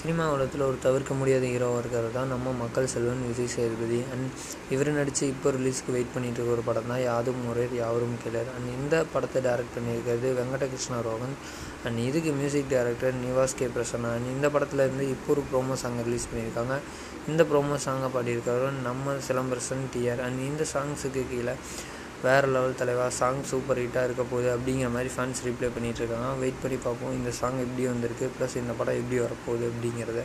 Cinema உலகத்தில் ஒரு தவிர்க்க முடியாத ஹீரோவாக இருக்கிறது தான் நம்ம மக்கள் செல்வன் விஜய் சேதுபதி. அண்ட் இவர் நடித்து இப்போ ரிலீஸ்க்கு வெயிட் பண்ணிட்டு இருக்க ஒரு படம் தான் யாதும் முறை யாவரும் கிளர். அண்ட் இந்த படத்தை டைரக்ட் பண்ணியிருக்கிறது வெங்கடகிருஷ்ண ரோகன். அண்ட் இதுக்கு music director Nivas K. Prasanna. And இந்த படத்தில் இருந்து இப்போ ஒரு ப்ரோமோ சாங்கை ரிலீஸ் பண்ணியிருக்காங்க. இந்த ப்ரோமோ சாங்கை பாடியிருக்கிறவர் நம்ம சிலம்பரசன் டிஆர் அண்ட் இந்த சாங்ஸுக்கு கீழே வேறு லெவல் தலைவா சாங் சூப்பர் ஹிட்டாக இருக்க போகுது அப்படிங்கிற மாதிரி ஃபேன்ஸ் ரிப்ளை பண்ணிகிட்ருக்காங்க வெயிட் பண்ணி பார்ப்போம். இந்த சாங் எப்படி வந்திருக்கு? ப்ளஸ் இந்த படம் எப்படி வரப்போகுது அப்படிங்கிறத.